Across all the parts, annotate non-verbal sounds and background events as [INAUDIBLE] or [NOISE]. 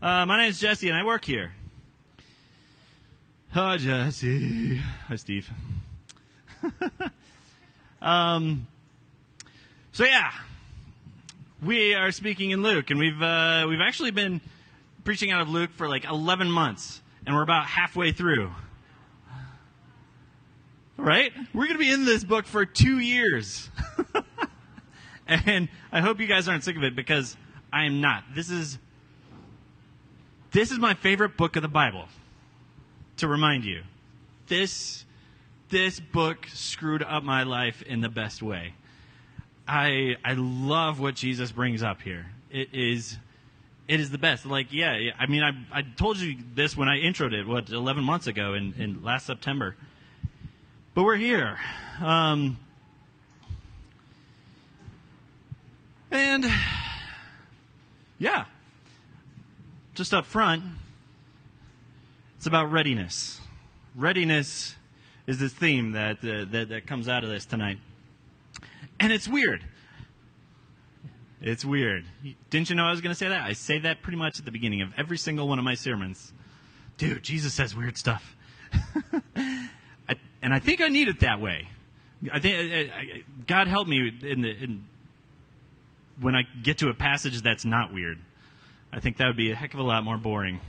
Uh, my name is Jesse, and I work here. Hi, Jesse. Hi, Steve. [LAUGHS] um, so yeah, we are speaking in Luke, and we've uh, we've actually been preaching out of Luke for like 11 months, and we're about halfway through. Right? We're going to be in this book for two years. [LAUGHS] and I hope you guys aren't sick of it because I am not. This is this is my favorite book of the Bible. To remind you, this this book screwed up my life in the best way. I I love what Jesus brings up here. It is it is the best. Like yeah, I mean I I told you this when I introed it what 11 months ago in in last September. But we're here. Um, and yeah, just up front, it's about readiness. Readiness is this theme that, uh, that, that comes out of this tonight. And it's weird. It's weird. Didn't you know I was going to say that? I say that pretty much at the beginning of every single one of my sermons. Dude, Jesus says weird stuff. [LAUGHS] I, and I think I need it that way. I think I, I, God help me in the in, when I get to a passage that's not weird. I think that would be a heck of a lot more boring.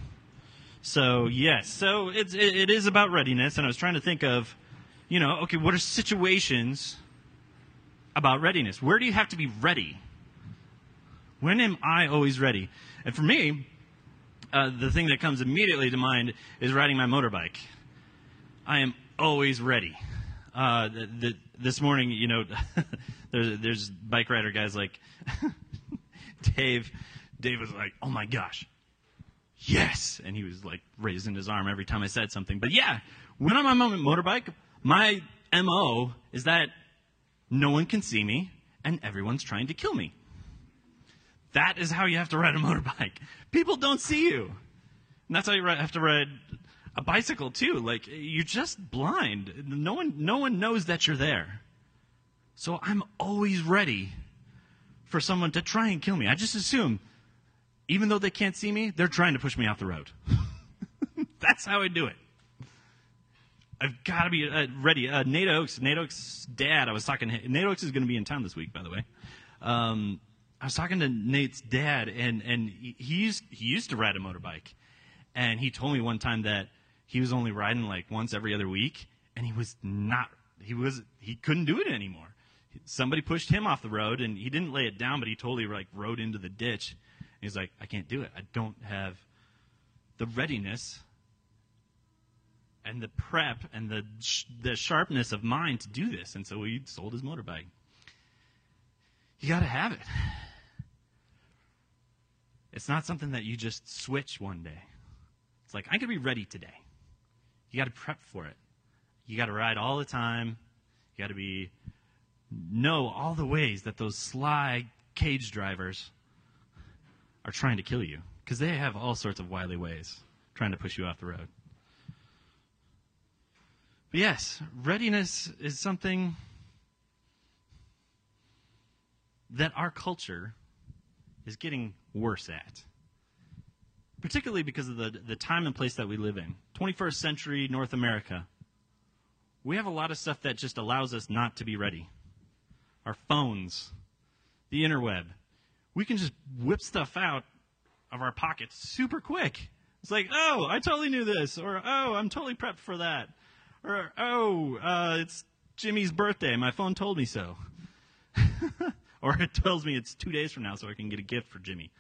So yes, so it's it, it is about readiness, and I was trying to think of, you know, okay, what are situations about readiness? Where do you have to be ready? When am I always ready? And for me, uh, the thing that comes immediately to mind is riding my motorbike. I am always ready. Uh, the, the, this morning, you know, [LAUGHS] there's, there's bike rider guys like [LAUGHS] Dave Dave was like, "Oh my gosh, yes!" And he was like raising his arm every time I said something. But yeah, when I'm on my motorbike, my mo is that no one can see me and everyone's trying to kill me. That is how you have to ride a motorbike. People don't see you, and that's how you have to ride a bicycle too. Like you're just blind. No one, no one knows that you're there. So I'm always ready for someone to try and kill me. I just assume even though they can't see me, they're trying to push me off the road. [LAUGHS] That's how I do it. I've got to be uh, ready. Uh, Nate Oaks, Nate Oaks' dad, I was talking, to Nate Oaks is going to be in town this week, by the way. Um, I was talking to Nate's dad, and, and he's, he used to ride a motorbike. And he told me one time that he was only riding like once every other week, and he was not, he was, he couldn't do it anymore. Somebody pushed him off the road, and he didn't lay it down, but he totally like rode into the ditch He's like, I can't do it. I don't have the readiness and the prep and the the sharpness of mind to do this. And so he sold his motorbike. You got to have it. It's not something that you just switch one day. It's like I could be ready today. You got to prep for it. You got to ride all the time. You got to be know all the ways that those sly cage drivers are trying to kill you because they have all sorts of wily ways trying to push you off the road. But yes, readiness is something that our culture is getting worse at. Particularly because of the, the time and place that we live in. 21st century North America. We have a lot of stuff that just allows us not to be ready. Our phones, the interweb, we can just whip stuff out of our pockets super quick. It's like, oh, I totally knew this, or oh, I'm totally prepped for that, or oh, uh, it's Jimmy's birthday. My phone told me so. [LAUGHS] or it tells me it's two days from now so I can get a gift for Jimmy.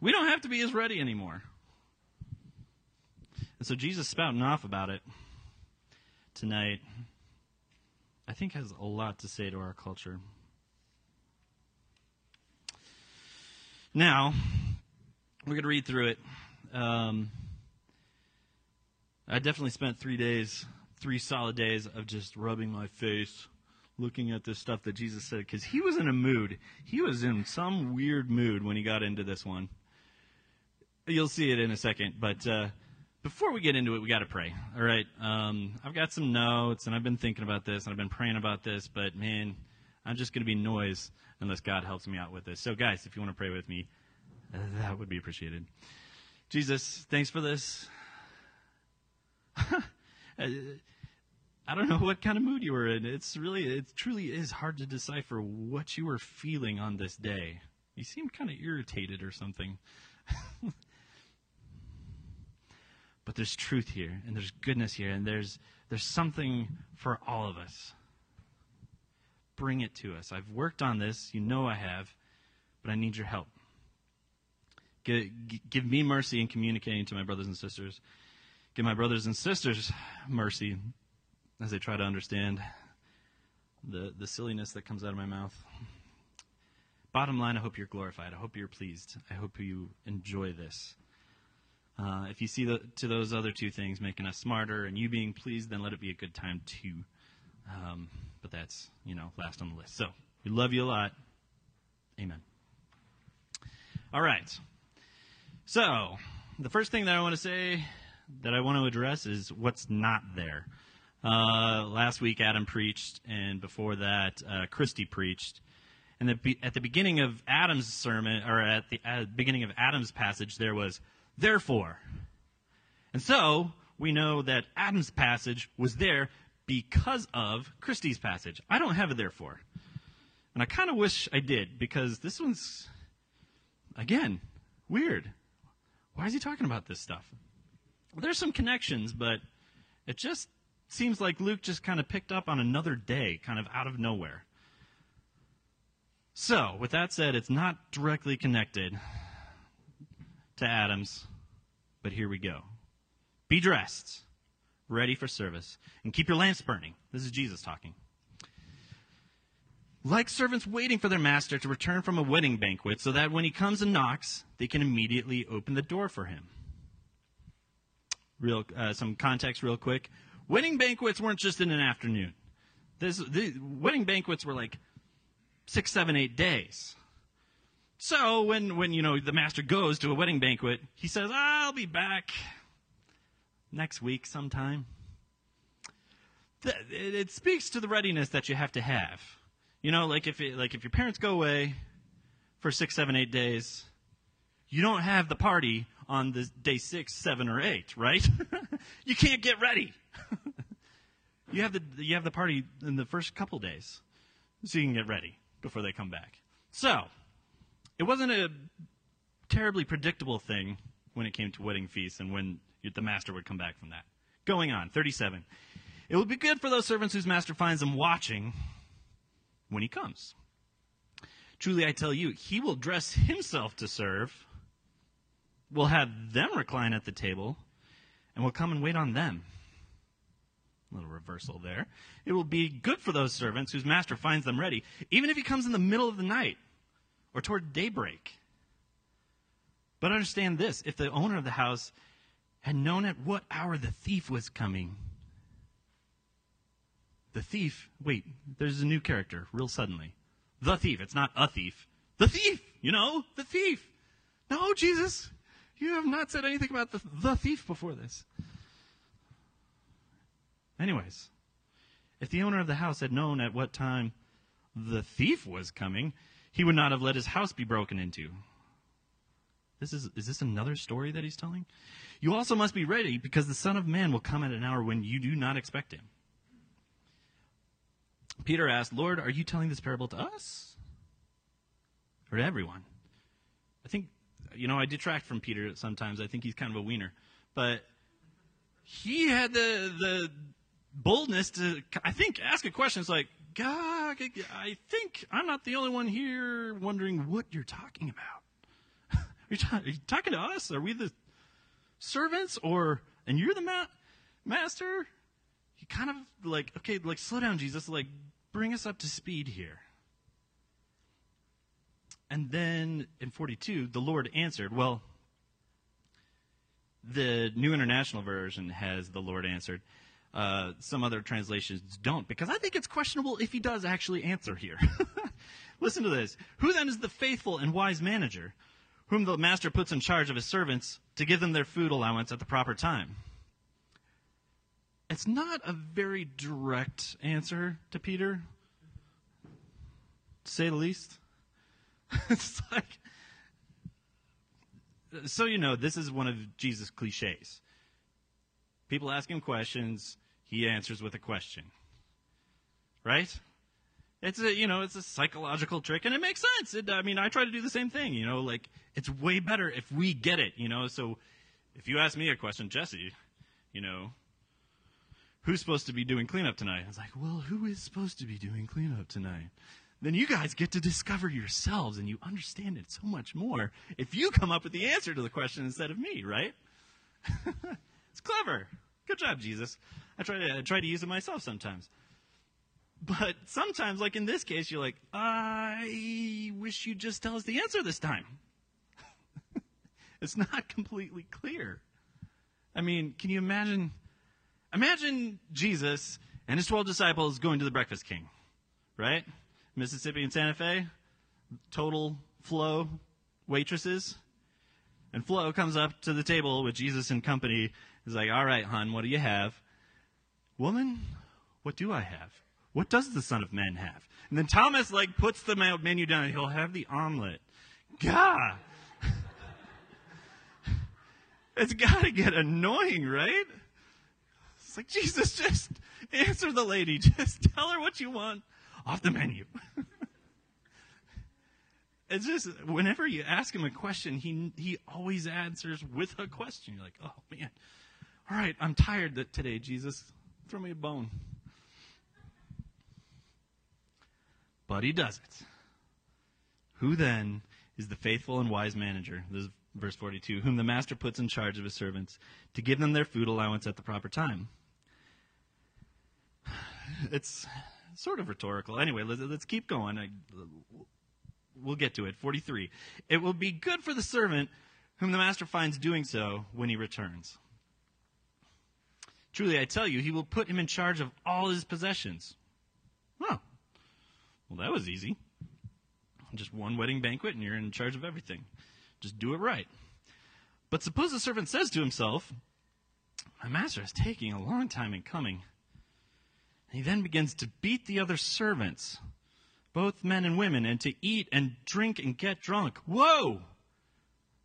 We don't have to be as ready anymore. And so Jesus spouting off about it tonight, I think has a lot to say to our culture. Now, we're going to read through it. Um, I definitely spent three days, three solid days of just rubbing my face, looking at this stuff that Jesus said, because he was in a mood. He was in some weird mood when he got into this one. You'll see it in a second, but uh, before we get into it, we got to pray. All right, um, I've got some notes, and I've been thinking about this, and I've been praying about this, but man, I'm just going to be noise unless God helps me out with this. So, guys, if you want to pray with me, That would be appreciated. Jesus, thanks for this. [LAUGHS] I don't know what kind of mood you were in. It's really, it truly is hard to decipher what you were feeling on this day. You seemed kind of irritated or something. [LAUGHS] but there's truth here, and there's goodness here, and there's there's something for all of us. Bring it to us. I've worked on this. You know I have, but I need your help. Give, give me mercy in communicating to my brothers and sisters. Give my brothers and sisters mercy as they try to understand the, the silliness that comes out of my mouth. Bottom line, I hope you're glorified. I hope you're pleased. I hope you enjoy this. Uh, if you see the, to those other two things making us smarter and you being pleased, then let it be a good time too. Um, but that's, you know, last on the list. So, we love you a lot. Amen. All right. So, the first thing that I want to say that I want to address is what's not there. Uh, last week, Adam preached, and before that, uh, Christy preached. And the, at the beginning of Adam's sermon, or at the at beginning of Adam's passage, there was, therefore. And so, we know that Adam's passage was there because of Christie's passage. I don't have a therefore. And I kind of wish I did, because this one's, again, weird. Why is he talking about this stuff? There's some connections, but it just seems like Luke just kind of picked up on another day, kind of out of nowhere. So, with that said, it's not directly connected to Adam's, but here we go. Be dressed, ready for service, and keep your lamps burning. This is Jesus talking. Like servants waiting for their master to return from a wedding banquet, so that when he comes and knocks, they can immediately open the door for him. Real, uh, some context, real quick. Wedding banquets weren't just in an afternoon. This, the wedding banquets were like six, seven, eight days. So when, when you know the master goes to a wedding banquet, he says, "I'll be back next week sometime." It speaks to the readiness that you have to have. You know, like if it, like if your parents go away for six, seven, eight days, you don't have the party on the day six, seven, or eight, right? [LAUGHS] you can't get ready. [LAUGHS] you have the you have the party in the first couple days, so you can get ready before they come back. So, it wasn't a terribly predictable thing when it came to wedding feasts and when the master would come back from that. Going on, 37. It would be good for those servants whose master finds them watching when he comes. Truly, I tell you, he will dress himself to serve, will have them recline at the table, and will come and wait on them. A little reversal there. It will be good for those servants whose master finds them ready, even if he comes in the middle of the night or toward daybreak. But understand this if the owner of the house had known at what hour the thief was coming, the thief, wait, there's a new character real suddenly. The thief. It's not a thief. The thief, you know, the thief. No, Jesus, you have not said anything about the, the thief before this. Anyways, if the owner of the house had known at what time the thief was coming, he would not have let his house be broken into. This is, is this another story that he's telling? You also must be ready because the Son of Man will come at an hour when you do not expect him. Peter asked, Lord, are you telling this parable to us? Or to everyone? I think, you know, I detract from Peter sometimes. I think he's kind of a wiener. But he had the, the boldness to, I think, ask a question. It's like, God, I think I'm not the only one here wondering what you're talking about. Are, you ta- are, you talking to us? Are we the servants? Or, and you're the ma- master? He kind of like, okay, like, slow down, Jesus. Like, bring us up to speed here. And then in 42, the Lord answered, well, the New International Version has the Lord answered. Uh, some other translations don't, because I think it's questionable if he does actually answer here. [LAUGHS] Listen to this. Who then is the faithful and wise manager, whom the master puts in charge of his servants to give them their food allowance at the proper time? It's not a very direct answer to Peter, to say the least. [LAUGHS] it's like, so you know, this is one of Jesus' cliches. People ask him questions, he answers with a question. Right? It's a, you know, it's a psychological trick and it makes sense. It, I mean, I try to do the same thing, you know, like it's way better if we get it, you know, so if you ask me a question, Jesse, you know, who's supposed to be doing cleanup tonight? I was like, well, who is supposed to be doing cleanup tonight? Then you guys get to discover yourselves and you understand it so much more if you come up with the answer to the question instead of me, right? [LAUGHS] it's clever. Good job, Jesus. I try to I try to use it myself sometimes. But sometimes, like in this case, you're like, I wish you'd just tell us the answer this time. [LAUGHS] it's not completely clear. I mean, can you imagine? Imagine Jesus and his 12 disciples going to the Breakfast King, right? Mississippi and Santa Fe, total Flo waitresses. And Flo comes up to the table with Jesus and company. He's like, All right, hon, what do you have? Woman, what do I have? What does the Son of Man have? And then Thomas like puts the menu down and he'll have the omelet. God. [LAUGHS] it's got to get annoying, right? It's like, Jesus, just answer the lady. [LAUGHS] Just tell her what you want off the menu. [LAUGHS] it's just, whenever you ask him a question, he, he always answers with a question. You're like, oh, man. All right, I'm tired today, Jesus. Throw me a bone. But he does it. Who then is the faithful and wise manager? This is verse 42, whom the master puts in charge of his servants to give them their food allowance at the proper time. [SIGHS] It's sort of rhetorical. Anyway, let's, let's keep going. I, we'll get to it. 43. It will be good for the servant whom the master finds doing so when he returns. Truly, I tell you, he will put him in charge of all his possessions. Oh, well, that was easy. Just one wedding banquet and you're in charge of everything. Just do it right. But suppose the servant says to himself, My master is taking a long time in coming. And he then begins to beat the other servants, both men and women, and to eat and drink and get drunk. Whoa!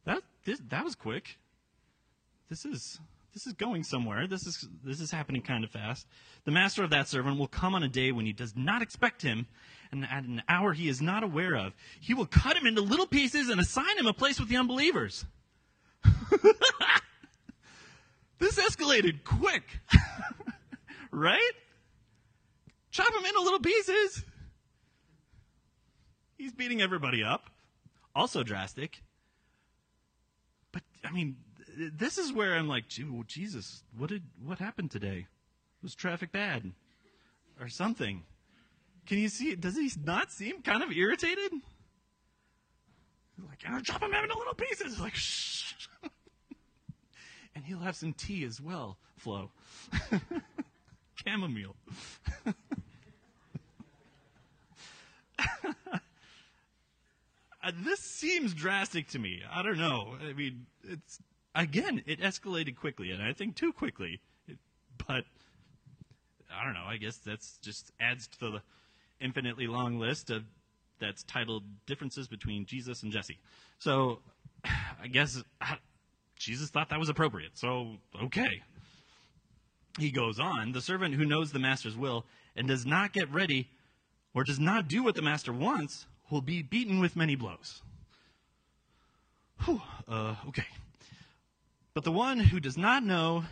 That, this, that was quick. This is this is going somewhere. This is this is happening kind of fast. The master of that servant will come on a day when he does not expect him, and at an hour he is not aware of. He will cut him into little pieces and assign him a place with the unbelievers. [LAUGHS] this escalated quick. [LAUGHS] right? Chop him into little pieces. He's beating everybody up. Also drastic. But I mean, this is where I'm like, Jesus, what did what happened today? Was traffic bad, or something? Can you see? Does he not seem kind of irritated? Like, I'll chop him into little pieces. Like, shh. [LAUGHS] and he'll have some tea as well, Flo. [LAUGHS] Chamomile. [LAUGHS] Uh, this seems drastic to me. I don't know. I mean, it's again, it escalated quickly, and I think too quickly. It, but I don't know. I guess that's just adds to the infinitely long list of that's titled "Differences Between Jesus and Jesse." So I guess I, Jesus thought that was appropriate. So okay. He goes on, the servant who knows the master's will and does not get ready or does not do what the master wants will be beaten with many blows. Whew, uh, okay. But the one who does not know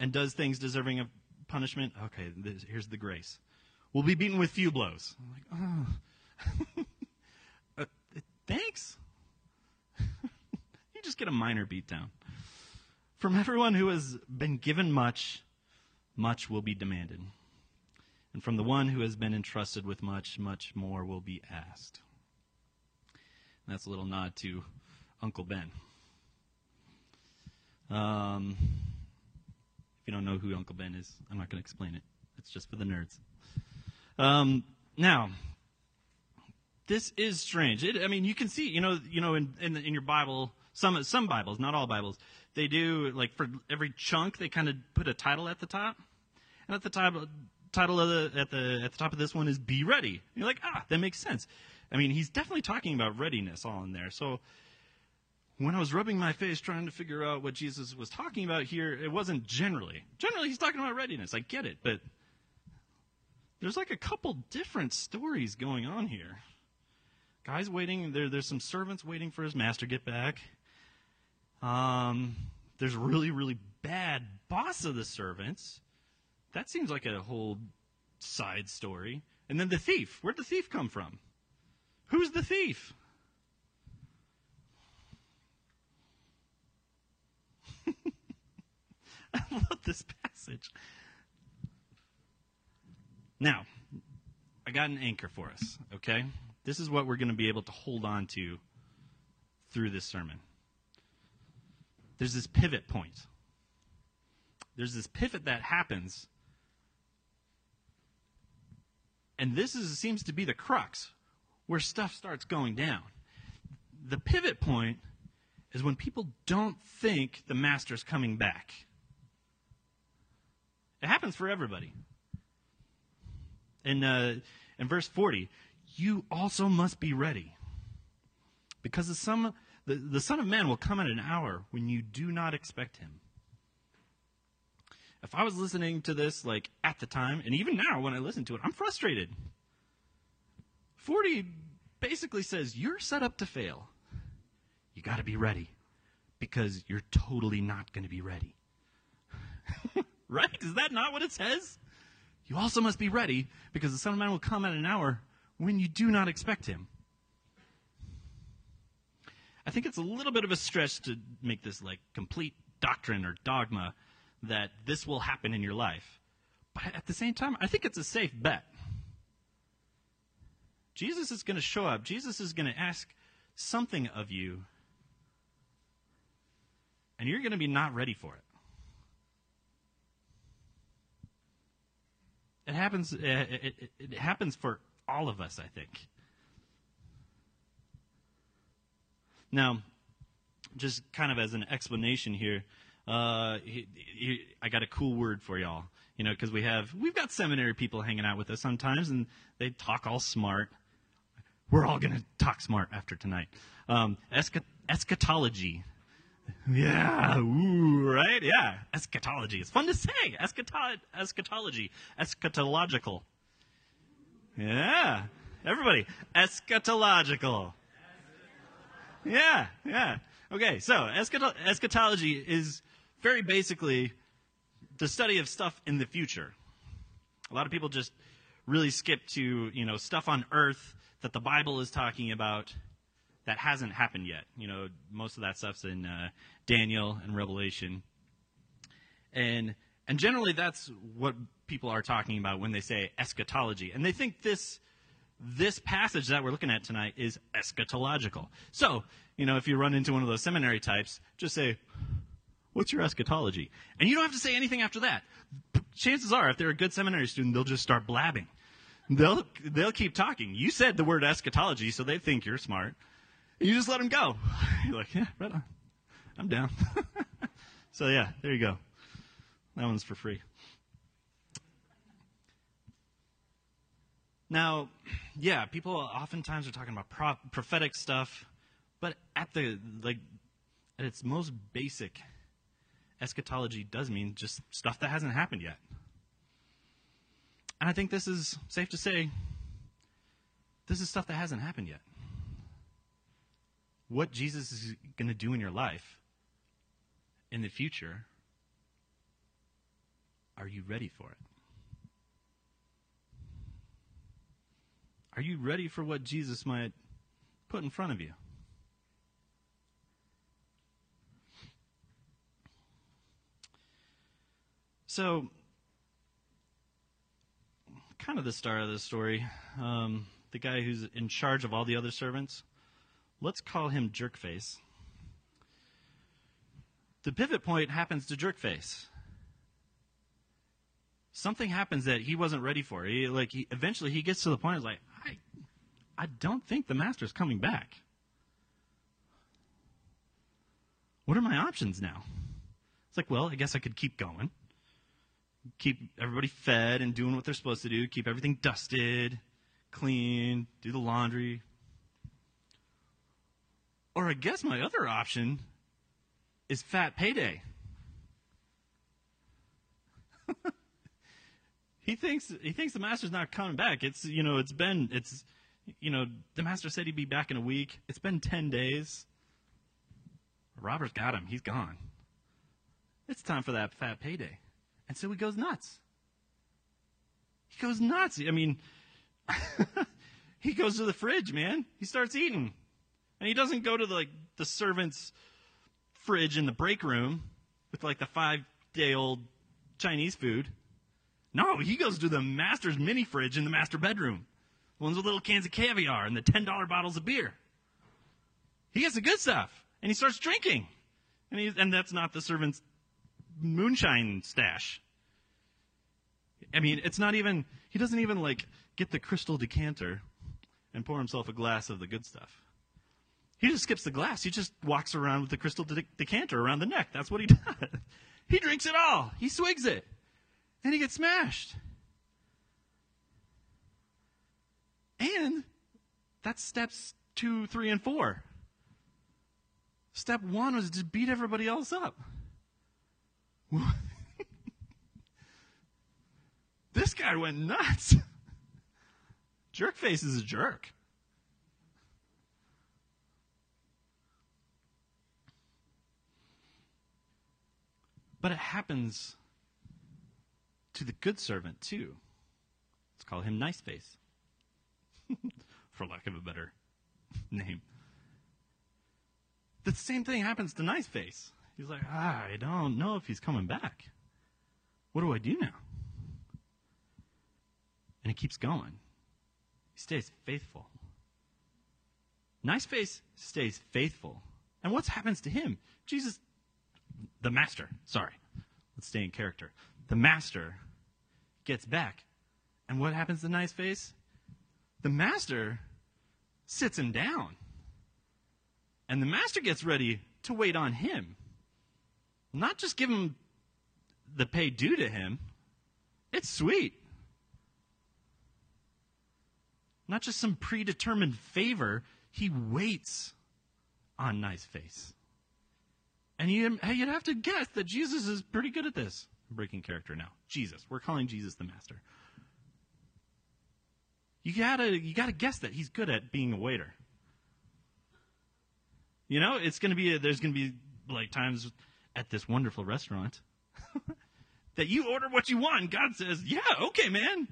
and does things deserving of punishment, okay, this, here's the grace, will be beaten with few blows. I'm like, oh. [LAUGHS] uh, thanks. [LAUGHS] you just get a minor beatdown. From everyone who has been given much, much will be demanded. And from the one who has been entrusted with much, much more will be asked. And that's a little nod to Uncle Ben. Um, if you don't know who Uncle Ben is, I'm not going to explain it. It's just for the nerds. Um, now, this is strange. It, I mean, you can see, you know, you know, in, in, in your Bible, some some Bibles, not all Bibles, they do like for every chunk they kind of put a title at the top, and at the top title of the at the at the top of this one is "Be Ready." And you're like, ah, that makes sense. I mean, he's definitely talking about readiness all in there. So when I was rubbing my face trying to figure out what Jesus was talking about here, it wasn't generally. Generally, he's talking about readiness. I get it, but there's like a couple different stories going on here. Guys waiting, there, there's some servants waiting for his master to get back. Um, there's really, really bad boss of the servants. That seems like a whole side story. And then the thief. Where'd the thief come from? Who's the thief? [LAUGHS] I love this passage. Now, I got an anchor for us, okay? This is what we're going to be able to hold on to through this sermon. There's this pivot point. There's this pivot that happens. And this is, seems to be the crux where stuff starts going down. The pivot point is when people don't think the master's coming back. It happens for everybody. In, uh, in verse 40, you also must be ready. Because the son, the, the Son of Man will come at an hour when you do not expect him. If I was listening to this, like, at the time, and even now when I listen to it, I'm frustrated. 40 basically says, You're set up to fail. You got to be ready because you're totally not going to be ready. [LAUGHS] right? Is that not what it says? You also must be ready because the Son of Man will come at an hour when you do not expect him. I think it's a little bit of a stretch to make this like complete doctrine or dogma that this will happen in your life. But at the same time, I think it's a safe bet. Jesus is going to show up. Jesus is going to ask something of you, and you're going to be not ready for it. It happens. It, it, it happens for all of us, I think. Now, just kind of as an explanation here, uh, he, he, I got a cool word for y'all. You know, because we have we've got seminary people hanging out with us sometimes, and they talk all smart. We're all going to talk smart after tonight. Um, eschatology. [LAUGHS] Yeah, ooh, right? Yeah, eschatology. It's fun to say. Eschato- eschatology. Eschatological. Yeah, everybody. Eschatological. Yeah, yeah. Okay, so eschato- eschatology is very basically the study of stuff in the future. A lot of people just really skip to, you know, stuff on earth that the Bible is talking about that hasn't happened yet. You know, most of that stuff's in uh, Daniel and Revelation. And and generally that's what people are talking about when they say eschatology. And they think this this passage that we're looking at tonight is eschatological. So, you know, if you run into one of those seminary types, just say, What's your eschatology? And you don't have to say anything after that. Chances are, if they're a good seminary student, they'll just start blabbing. They'll, they'll keep talking. You said the word eschatology, so they think you're smart. You just let them go. [LAUGHS] You're like, yeah, right on. I'm down. [LAUGHS] so, yeah, there you go. That one's for free. Now, yeah, people oftentimes are talking about pro- prophetic stuff, but at the like at its most basic, eschatology does mean just stuff that hasn't happened yet. And I think this is safe to say this is stuff that hasn't happened yet. What Jesus is going to do in your life in the future, are you ready for it? Are you ready for what Jesus might put in front of you? So, kind of the star of the story, um, the guy who's in charge of all the other servants, let's call him Jerkface. The pivot point happens to Jerkface. Something happens that he wasn't ready for. He, like he, eventually, he gets to the point. He's like, I, I don't think the master's coming back. What are my options now? It's like, well, I guess I could keep going keep everybody fed and doing what they're supposed to do, keep everything dusted, clean, do the laundry. Or I guess my other option is fat payday. [LAUGHS] he thinks he thinks the master's not coming back. It's you know, it's been it's you know, the master said he'd be back in a week. It's been 10 days. Robert's got him. He's gone. It's time for that fat payday. And so he goes nuts. He goes nuts. I mean, [LAUGHS] he goes to the fridge, man. He starts eating. And he doesn't go to the, like the servant's fridge in the break room with like the 5-day-old Chinese food. No, he goes to the master's mini fridge in the master bedroom The ones with little cans of caviar and the $10 bottles of beer. He gets the good stuff and he starts drinking. And, he, and that's not the servant's moonshine stash. I mean, it's not even, he doesn't even like get the crystal decanter and pour himself a glass of the good stuff. He just skips the glass. He just walks around with the crystal de- decanter around the neck. That's what he [LAUGHS] does. he drinks it all. He swigs it. And he gets smashed. And that's steps two, three, and four. Step one was to beat everybody else up. [LAUGHS] this guy went nuts. [LAUGHS] Jerkface is a jerk. But it happens to the good servant too. Let's call him Nice Face. [LAUGHS] for lack of a better [LAUGHS] name. The same thing happens to Nice Face. He's like, ah, I don't know if he's coming back. What do I do now? And he keeps going. He stays faithful. Nice Face stays faithful. And what happens to him? Jesus, the master, sorry, let's stay in character. The master gets back. And what happens to Nice Face? the master sits him down. And the master gets ready to wait on him. Not just give him the pay due to him, it's sweet. Not just some predetermined favor, he waits on nice face. And you, you'd have to guess that Jesus is pretty good at this. breaking character now. Jesus. We're calling Jesus the master. You gotta you gotta guess that he's good at being a waiter. You know, it's gonna be a, there's gonna be like times at this wonderful restaurant [LAUGHS] that you order what you want. And God says, "Yeah, okay, man,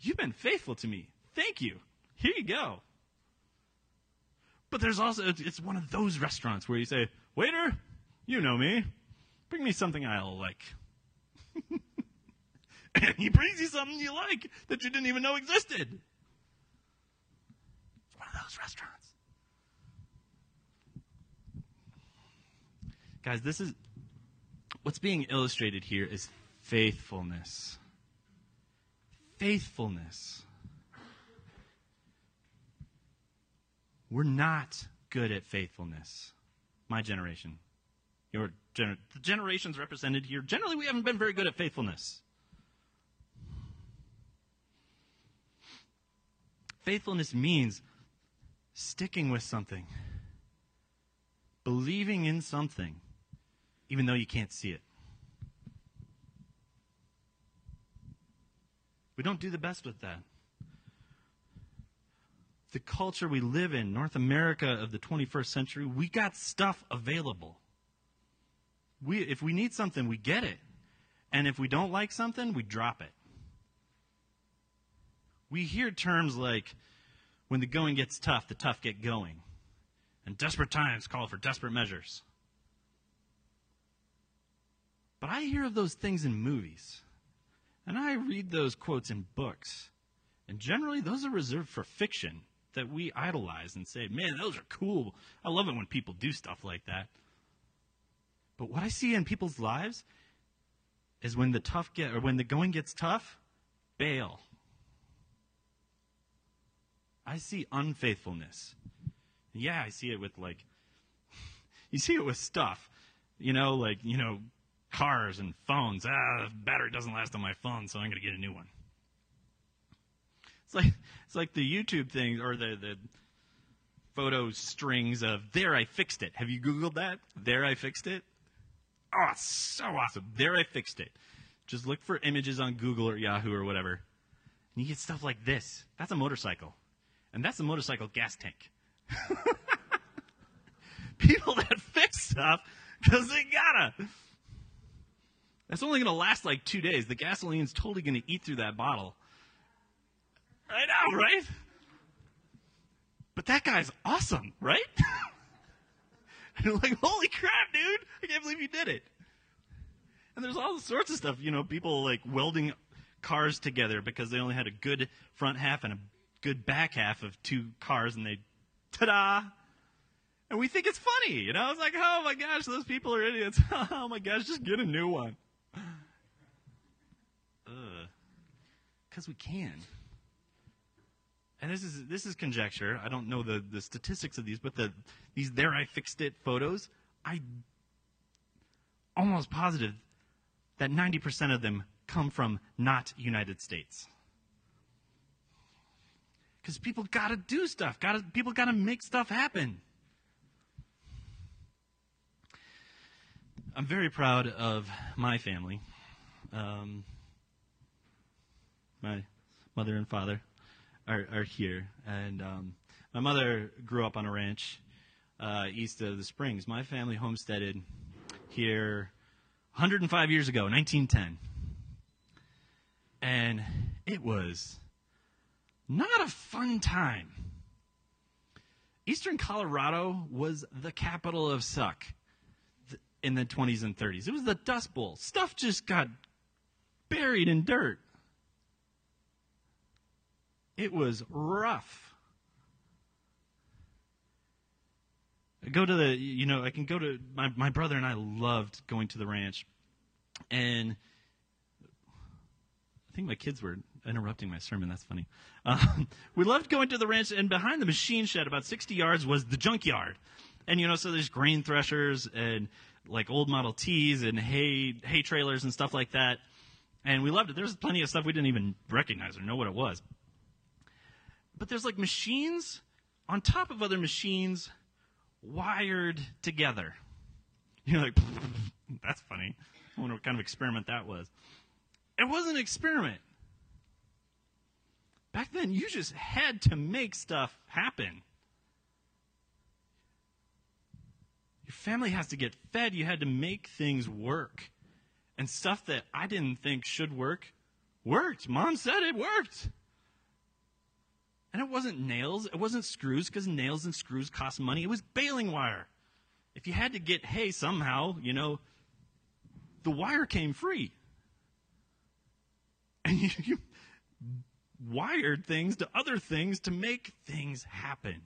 you've been faithful to me. Thank you. Here you go." But there's also it's one of those restaurants where you say, "Waiter, you know me. Bring me something I'll like." and [LAUGHS] he brings you something you like that you didn't even know existed one of those restaurants. Guys, this is what's being illustrated here is faithfulness. Faithfulness. We're not good at faithfulness. My generation. Your gener- the generations represented here, generally we haven't been very good at faithfulness. Faithfulness means sticking with something, believing in something, even though you can't see it. We don't do the best with that. The culture we live in, North America of the 21st century, we got stuff available. We, if we need something, we get it. And if we don't like something, we drop it. We hear terms like when the going gets tough, the tough get going. And desperate times call for desperate measures. But I hear of those things in movies. And I read those quotes in books. And generally, those are reserved for fiction that we idolize and say, man, those are cool. I love it when people do stuff like that. But what I see in people's lives is when the tough get or when the going gets tough, bail. I see unfaithfulness. Yeah, I see it with like, [LAUGHS] you see it with stuff, you know, like, you know, cars and phones. Ah, the battery doesn't last on my phone, so I'm to get a new one. It's like, it's like the YouTube thing or the, the, photo strings of there I fixed it. Have you Googled that? There I fixed it? Oh, so awesome. There I fixed it. Just look for images on Google or Yahoo or whatever. And you get stuff like this. That's a motorcycle. And that's a motorcycle gas tank. [LAUGHS] People that fix stuff because they gotta. That's only going to last like two days. The gasoline's totally going to eat through that bottle. I know, right? But that guy's awesome, right? [LAUGHS] [LAUGHS] like, holy crap, dude! I can't believe you did it. And there's all sorts of stuff, you know, people like welding cars together because they only had a good front half and a good back half of two cars, and they, ta-da! And we think it's funny, you know? It's like, oh my gosh, those people are idiots. [LAUGHS] oh my gosh, just get a new one. Ugh. Because we can. And this is this is conjecture. I don't know the, the statistics of these, but the these there I fixed it photos, I almost positive that 90% of them come from not United States. Because people got to do stuff. Got to people got to make stuff happen. I'm very proud of my family. Um, my mother and father are, are here, and um, my mother grew up on a ranch uh, east of the Springs. My family homesteaded here 105 years ago, 1910, and it was not a fun time. Eastern Colorado was the capital of suck in the 20s and 30s. It was the Dust Bowl. Stuff just got buried in dirt. It was rough. Go to the, you know, I can go to, my, my brother and I loved going to the ranch. And I think my kids were interrupting my sermon. That's funny. Um, [LAUGHS] we loved going to the ranch, and behind the machine shed, about 60 yards, was the junkyard. And, you know, so there's grain threshers and like old Model Ts and hay, hay trailers and stuff like that. And we loved it. There's plenty of stuff we didn't even recognize or know what it was but there's like machines on top of other machines wired together. [LAUGHS] You're like, [LAUGHS] that's funny. I wonder what kind of experiment that was. It wasn't an experiment. Back then, you just had to make stuff happen. Your family has to get fed. You had to make things work. And stuff that I didn't think should work worked. Mom said it worked. And it wasn't nails, it wasn't screws, because nails and screws cost money. It was baling wire. If you had to get hay somehow, you know, the wire came free. [LAUGHS] And you, you wired things to other things to make things happen.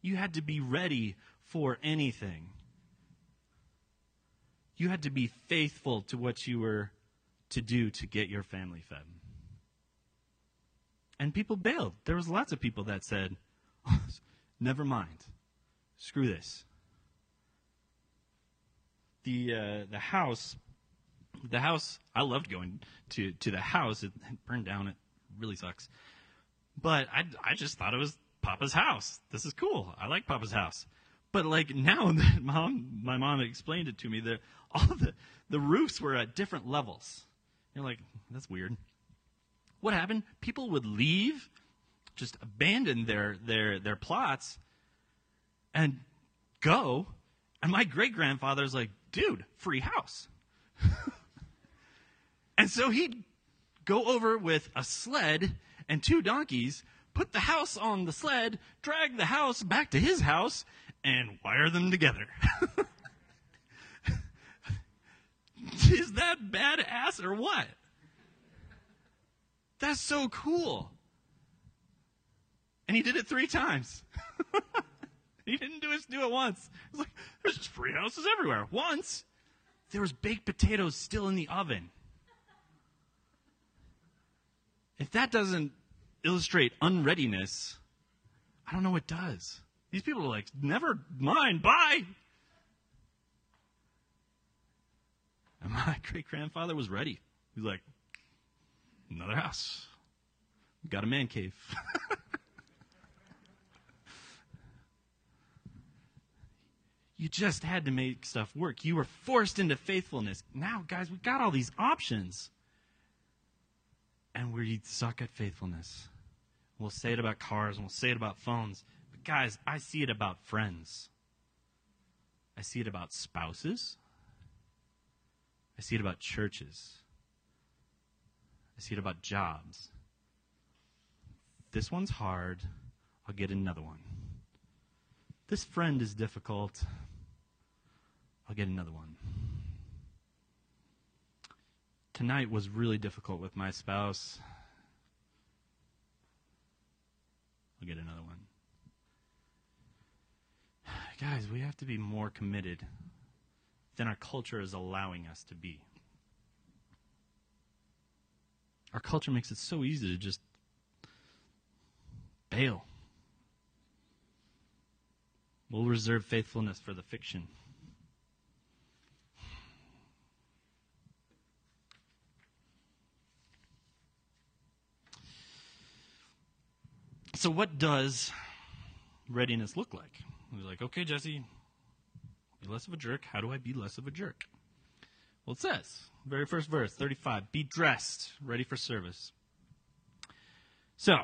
You had to be ready for anything. You had to be faithful to what you were to do to get your family fed and people bailed. There was lots of people that said, [LAUGHS] "Never mind, screw this." The uh, the house, the house. I loved going to to the house. It, it burned down. It really sucks. But I I just thought it was Papa's house. This is cool. I like Papa's house. But like now [LAUGHS] that mom, my mom explained it to me, that all the the roofs were at different levels. You're like, that's weird what happened? People would leave, just abandon their, their, their plots, and go. And my great grandfather's like, dude, free house. [LAUGHS] and so he'd go over with a sled and two donkeys, put the house on the sled, drag the house back to his house, and wire them together. [LAUGHS] Is that badass or what? That's so cool. And he did it three times. [LAUGHS] he didn't do it, do it once. It's like, there's just free houses everywhere. Once, there was baked potatoes still in the oven. If that doesn't illustrate unreadiness, I don't know what does. These people are like, never mind, bye. And [LAUGHS] my great grandfather was ready. He's like, another house. Got a man cave. [LAUGHS] you just had to make stuff work. You were forced into faithfulness. Now, guys, we got all these options. And we suck at faithfulness. We'll say it about cars and we'll say it about phones. But, guys, I see it about friends. I see it about spouses. I see it about churches. See it about jobs. This one's hard. I'll get another one. This friend is difficult. I'll get another one. Tonight was really difficult with my spouse. I'll get another one. [SIGHS] Guys, we have to be more committed than our culture is allowing us to be. Our culture makes it so easy to just bail. We'll reserve faithfulness for the fiction. So, what does readiness look like? We're like, okay, Jesse, be less of a jerk. How do I be less of a jerk? Well, it says, very first verse, 35, be dressed, ready for service. So,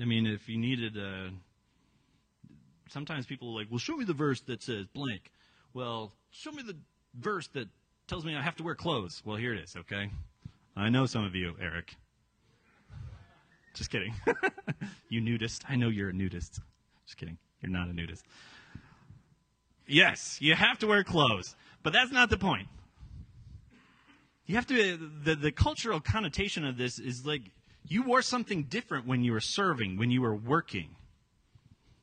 I mean, if you needed a. Sometimes people are like, well, show me the verse that says blank. Well, show me the verse that tells me I have to wear clothes. Well, here it is, okay? I know some of you, Eric. Just kidding. [LAUGHS] you nudist. I know you're a nudist. Just kidding. You're not a nudist. Yes, you have to wear clothes, but that's not the point. You have to, the, the cultural connotation of this is like you wore something different when you were serving, when you were working.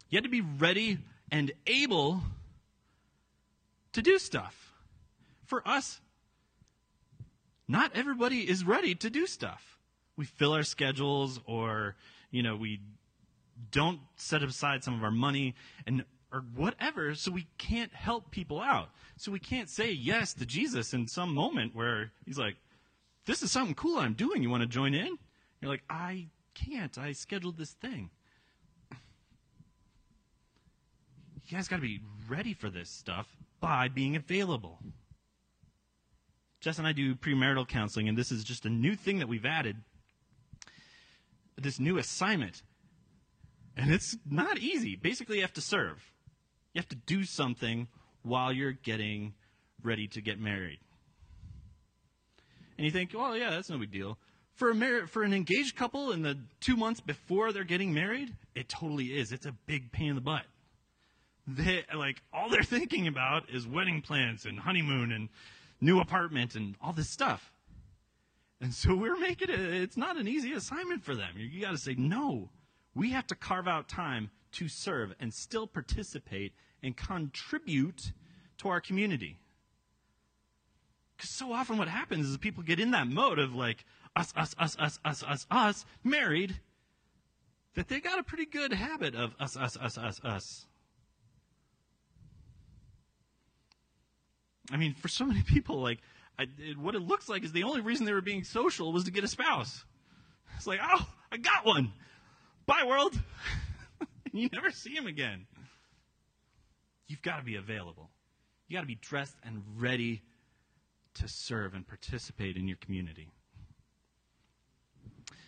You had to be ready and able to do stuff. For us, not everybody is ready to do stuff. We fill our schedules or, you know, we don't set aside some of our money and or whatever, so we can't help people out. So we can't say yes to Jesus in some moment where he's like, This is something cool I'm doing. You want to join in? You're like, I can't. I scheduled this thing. You guys got to be ready for this stuff by being available. Jess and I do premarital counseling, and this is just a new thing that we've added this new assignment. And it's not easy. Basically, you have to serve. You have to do something while you're getting ready to get married. And you think, well, yeah, that's no big deal. For a mar- for an engaged couple in the two months before they're getting married, it totally is. It's a big pain in the butt. They like all they're [LAUGHS] thinking about is wedding plans and honeymoon and new apartment and all this stuff. And so we're making it. It's not an easy assignment for them. You got to say no. We have to carve out time to serve and still participate and contribute to our community. Because so often what happens is people get in that mode of like, us, us, us, us, us, us, us, married, that they got a pretty good habit of us, us, us, us, us. I mean, for so many [LAUGHS] people, like, I, it, what it looks like is the only reason they were being social was to get a spouse. It's like, oh, I got one. Bye, world. [LAUGHS] [LAUGHS] you never see him again. You've got to be available. You got to be dressed and ready to serve and participate in your community.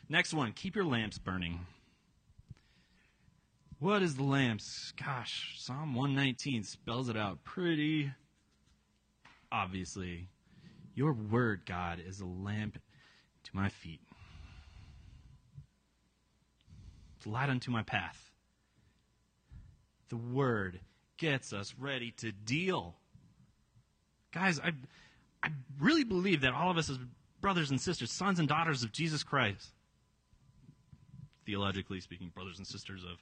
Next one, keep your lamps burning. What is the lamps? Gosh, Psalm 119 spells it out pretty obviously. Your word, God, is a lamp to my feet. It's light unto my path. The word gets us ready to deal. Guys, I, I really believe that all of us as brothers and sisters, sons and daughters of Jesus Christ, theologically speaking, brothers and sisters of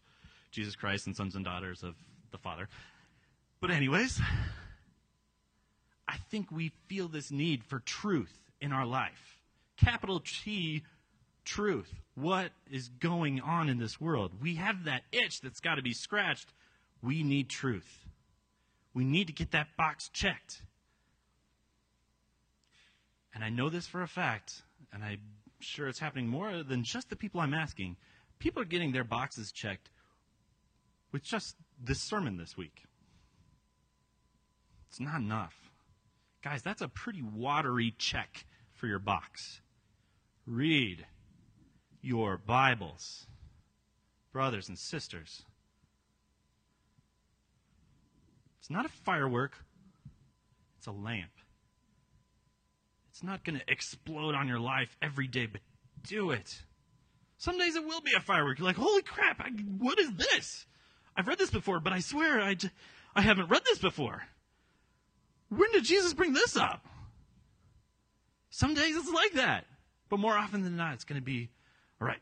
Jesus Christ and sons and daughters of the Father. But, anyways, I think we feel this need for truth in our life. Capital T, truth. What is going on in this world? We have that itch that's got to be scratched. We need truth. We need to get that box checked. And I know this for a fact, and I'm sure it's happening more than just the people I'm asking. People are getting their boxes checked with just this sermon this week. It's not enough. Guys, that's a pretty watery check for your box. Read your Bibles, brothers and sisters. It's not a firework, it's a lamp. It's not going to explode on your life every day, but do it. Some days it will be a firework. You're like, holy crap, I, what is this? I've read this before, but I swear I, j- I haven't read this before. When did Jesus bring this up? Some days it's like that. But more often than not, it's going to be, all right,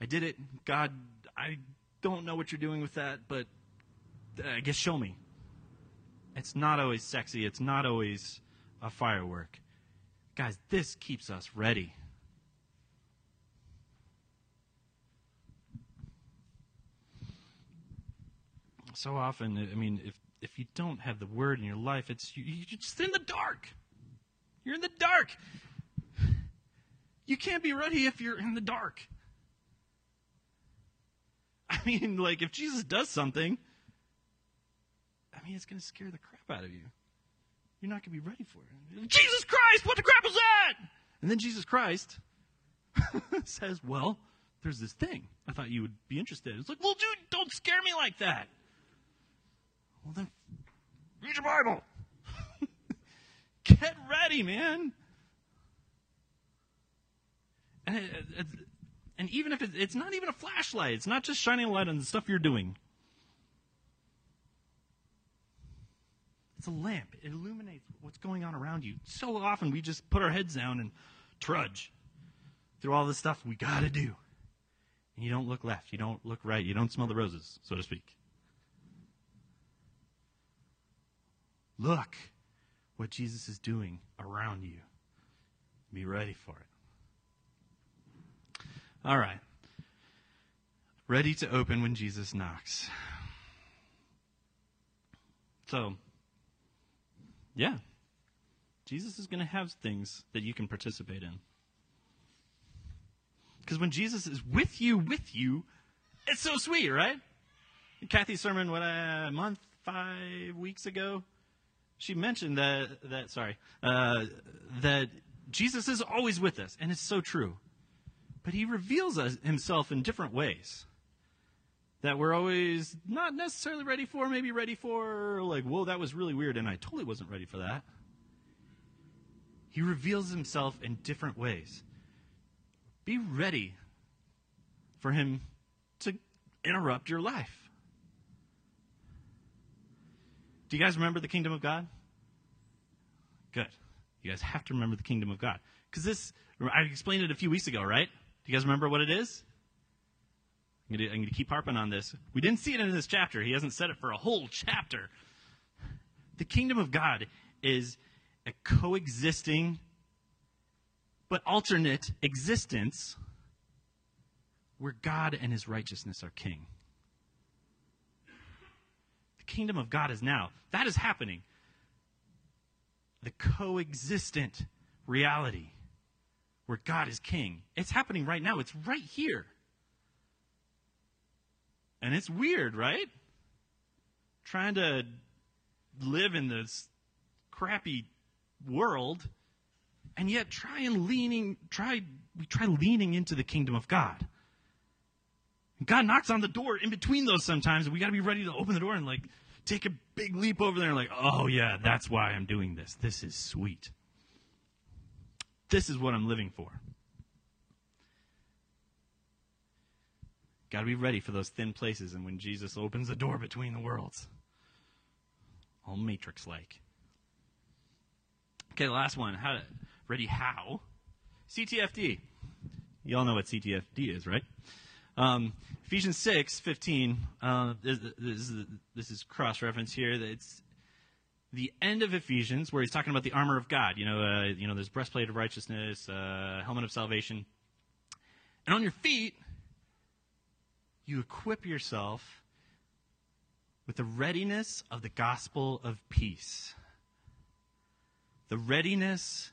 I did it. God, I don't know what you're doing with that, but uh, I guess show me. It's not always sexy. It's not always a firework. Guys, this keeps us ready. So often, I mean, if if you don't have the word in your life, it's you, you're just in the dark. You're in the dark. You can't be ready if you're in the dark. [LAUGHS] I mean, like if Jesus does something, mean, it's going to scare the crap out of you. You're not going to be ready for it. Jesus Christ, what the crap is that? And then Jesus Christ [LAUGHS] says, Well, there's this thing. I thought you would be interested. It's like, Well, dude, don't scare me like that. Well, then read your Bible. [LAUGHS] Get ready, man. And, it, it, and even if it, it's not even a flashlight, it's not just shining a light on the stuff you're doing. A lamp. It illuminates what's going on around you. So often we just put our heads down and trudge through all the stuff we got to do. And you don't look left. You don't look right. You don't smell the roses, so to speak. Look what Jesus is doing around you. Be ready for it. All right. Ready to open when Jesus knocks. So, yeah. Jesus is going to have things that you can participate in. Because when Jesus is with you, with you, it's so sweet, right? Kathy's sermon, what, a month, five weeks ago, she mentioned that, that sorry, uh, that Jesus is always with us, and it's so true. But he reveals himself in different ways that we're always not necessarily ready for, maybe ready for, like, whoa, that was really weird, and I totally wasn't ready for that. He reveals himself in different ways. Be ready for him to interrupt your life. Do you guys remember the kingdom of God? Good. You guys have to remember the kingdom of God. Because this, I explained it a few weeks ago, right? Do you guys remember what it is? I'm going, to, I'm going to keep harping on this. We didn't see it in this chapter. He hasn't said it for a whole chapter. The kingdom of God is a coexisting but alternate existence where God and his righteousness are king. The kingdom of God is now. That is happening. The coexistent reality where God is king. It's happening right now. It's right here. And it's weird, right? Trying to live in this crappy world and yet try and leaning try we try leaning into the kingdom of God. God knocks on the door in between those sometimes, and we got to be ready to open the door and like take a big leap over there and like, oh yeah, that's why I'm doing this. This is sweet. This is what I'm living for. Got to be ready for those thin places and when Jesus opens the door between the worlds. All matrix like. Okay, the last one. How to, ready how? CTFD. You all know what CTFD is, right? Um, Ephesians 6, 15. Uh, this, this, is, this is cross reference here. It's the end of Ephesians where he's talking about the armor of God. You know, uh, you know, there's breastplate of righteousness, uh, helmet of salvation. And on your feet, you equip yourself with the readiness of the gospel of peace. The readiness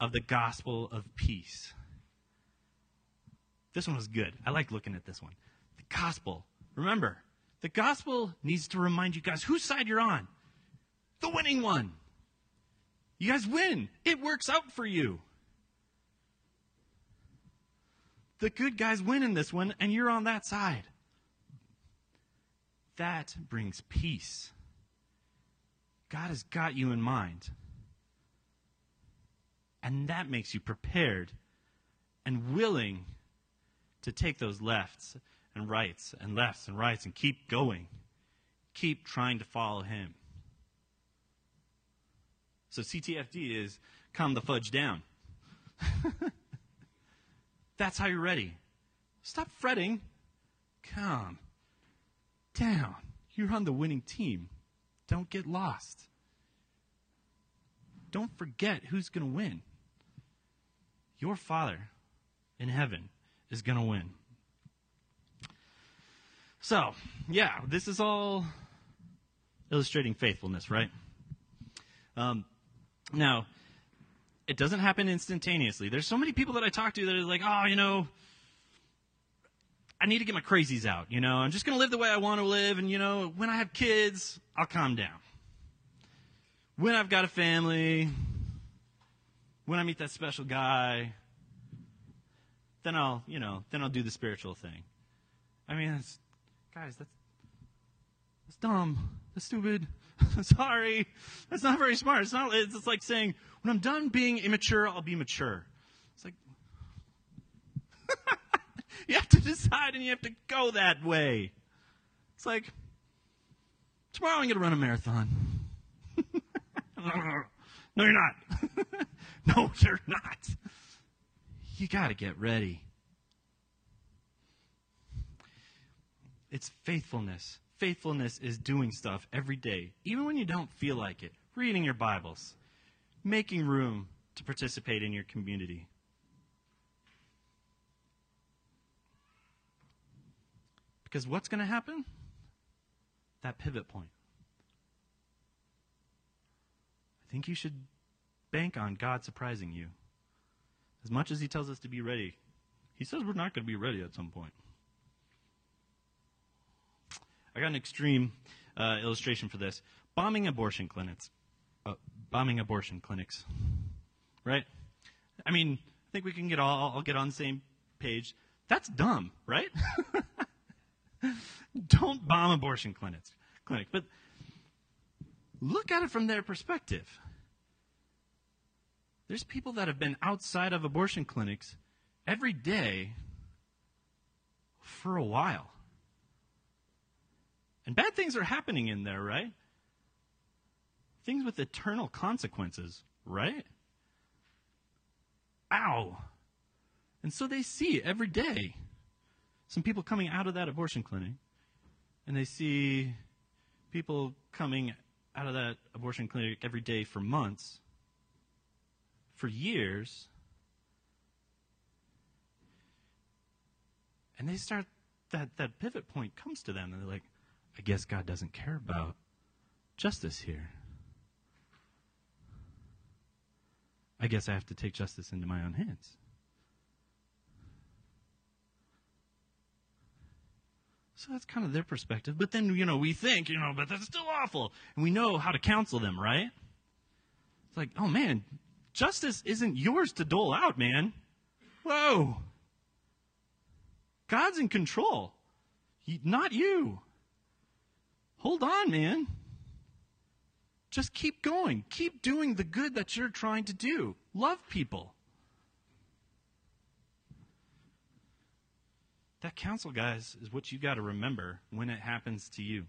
of the gospel of peace. This one was good. I like looking at this one. The gospel. Remember, the gospel needs to remind you guys whose side you're on. the winning one. You guys win. It works out for you. The good guys win in this one, and you're on that side. That brings peace. God has got you in mind. And that makes you prepared and willing to take those lefts and rights and lefts and rights and keep going. Keep trying to follow Him. So CTFD is calm the fudge down. [LAUGHS] That's how you're ready. Stop fretting. Calm down. You're on the winning team. Don't get lost. Don't forget who's going to win. Your Father in heaven is going to win. So, yeah, this is all illustrating faithfulness, right? Um, now, it doesn't happen instantaneously. There's so many people that I talk to that are like, oh, you know, I need to get my crazies out. You know, I'm just going to live the way I want to live. And, you know, when I have kids, I'll calm down. When I've got a family, when I meet that special guy, then I'll, you know, then I'll do the spiritual thing. I mean, that's, guys, that's, that's dumb. That's stupid. [LAUGHS] Sorry. That's not very smart. It's not, it's just like saying, when I'm done being immature, I'll be mature. It's like, [LAUGHS] to decide and you have to go that way. It's like, tomorrow I'm going to run a marathon. [LAUGHS] no, you're not. [LAUGHS] no, you're not. You got to get ready. It's faithfulness. Faithfulness is doing stuff every day, even when you don't feel like it. Reading your Bibles, making room to participate in your community. Because what's going to happen? That pivot point. I think you should bank on God surprising you. As much as He tells us to be ready, He says we're not going to be ready at some point. I got an extreme uh, illustration for this bombing abortion clinics. Uh, bombing abortion clinics. Right? I mean, I think we can get all, all get on the same page. That's dumb, right? [LAUGHS] [LAUGHS] Don't bomb abortion clinics. Clinic, but look at it from their perspective. There's people that have been outside of abortion clinics every day for a while. And bad things are happening in there, right? Things with eternal consequences, right? Ow. And so they see every day some people coming out of that abortion clinic, and they see people coming out of that abortion clinic every day for months, for years, and they start that that pivot point comes to them, and they're like, I guess God doesn't care about justice here. I guess I have to take justice into my own hands. So that's kind of their perspective. But then, you know, we think, you know, but that's still awful. And we know how to counsel them, right? It's like, oh man, justice isn't yours to dole out, man. Whoa. God's in control, he, not you. Hold on, man. Just keep going. Keep doing the good that you're trying to do. Love people. That counsel, guys, is what you got to remember when it happens to you.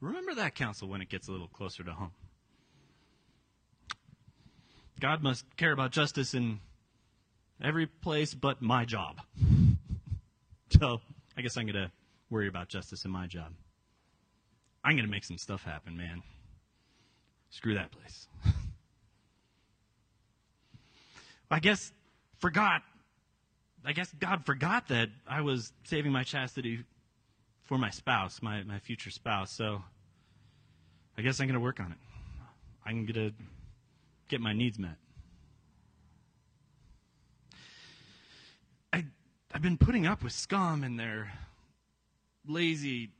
Remember that counsel when it gets a little closer to home. God must care about justice in every place but my job. [LAUGHS] So I guess I'm going to worry about justice in my job. I'm going to make some stuff happen, man. Screw that place. [LAUGHS] I guess forgot. I guess God forgot that I was saving my chastity for my spouse, my, my future spouse. So I guess I'm going to work on it. I'm going to get my needs met. I I've been putting up with scum and their lazy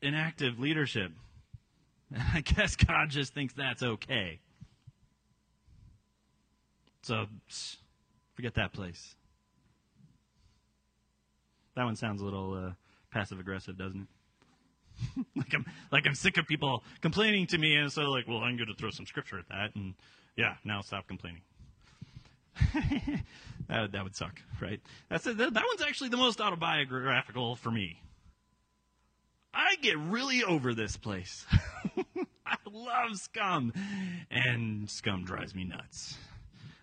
inactive leadership. And I guess God just thinks that's okay. So, forget that place. That one sounds a little uh, passive aggressive, doesn't it? [LAUGHS] like I'm like I'm sick of people complaining to me, and so like, well, I'm going to throw some scripture at that, and yeah, now stop complaining. [LAUGHS] that, that would suck, right? That's a, that, that one's actually the most autobiographical for me. I get really over this place. [LAUGHS] I love scum, and scum drives me nuts.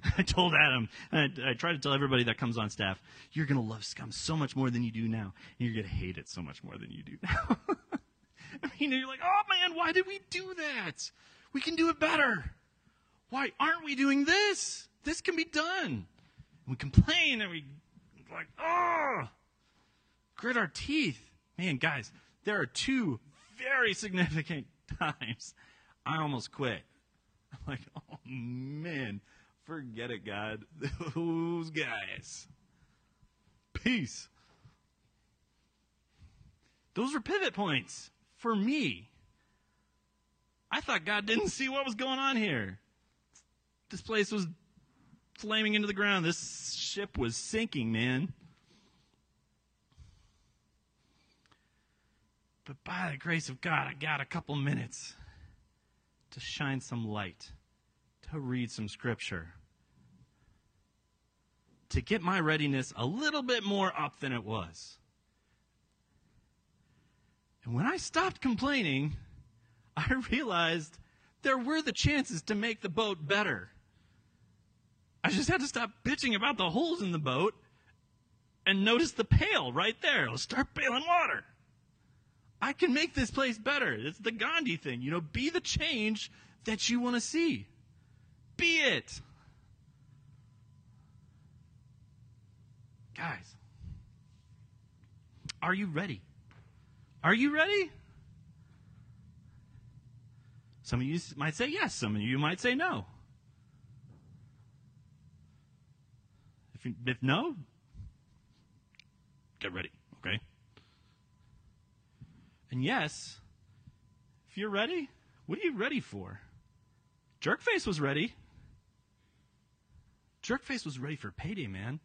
[LAUGHS] I told Adam, I, I try to tell everybody that comes on staff, you're going to love scum so much more than you do now, and you're going to hate it so much more than you do now. [LAUGHS] I mean, you're like, oh man, why did we do that? We can do it better. Why aren't we doing this? This can be done. And we complain and we like, oh, grit our teeth. Man, guys, there are two very significant [LAUGHS] times I almost quit. I'm like, oh man, forget it, God. [LAUGHS] Those guys. Peace. Those were pivot points for me. I thought God didn't see what was going on here. This place was flaming into the ground. This ship was sinking, man. But by the grace of God, I got a couple minutes to shine some light, to read some scripture, to get my readiness a little bit more up than it was. And when I stopped complaining, [LAUGHS] I realized there were the chances to make the boat better. I just had to stop bitching about the holes in the boat and notice the pail right there. Let's start bailing water. I can make this place better. It's the Gandhi thing. You know, be the change that you want to see. Be it. Guys, are you ready? Are you ready? Some of you might say yes, some of you might say no. If, if no, get ready, okay? And yes, if you're ready, what are you ready for? Jerkface was ready. Jerkface was ready for payday, man.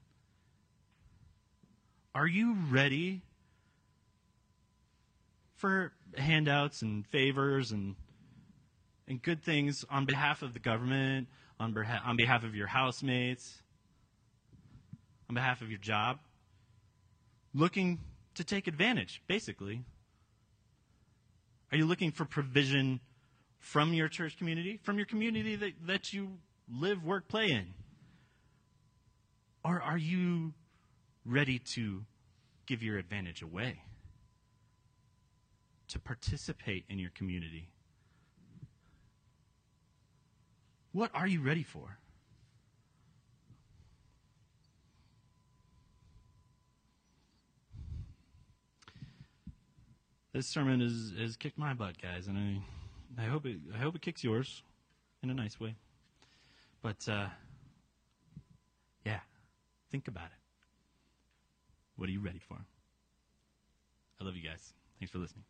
Are you ready for handouts and favors and and good things on behalf of the government, on behalf, on behalf of your housemates, on behalf of your job, looking to take advantage, basically. Are you looking for provision from your church community, from your community that, that you live, work, play in? Or are you ready to give your advantage away? To participate in your community? What are you ready for? this sermon has, has kicked my butt, guys, and I, I hope it, I hope it kicks yours in a nice way. But uh, think about it. What are you ready for? I love you guys. Thanks for listening.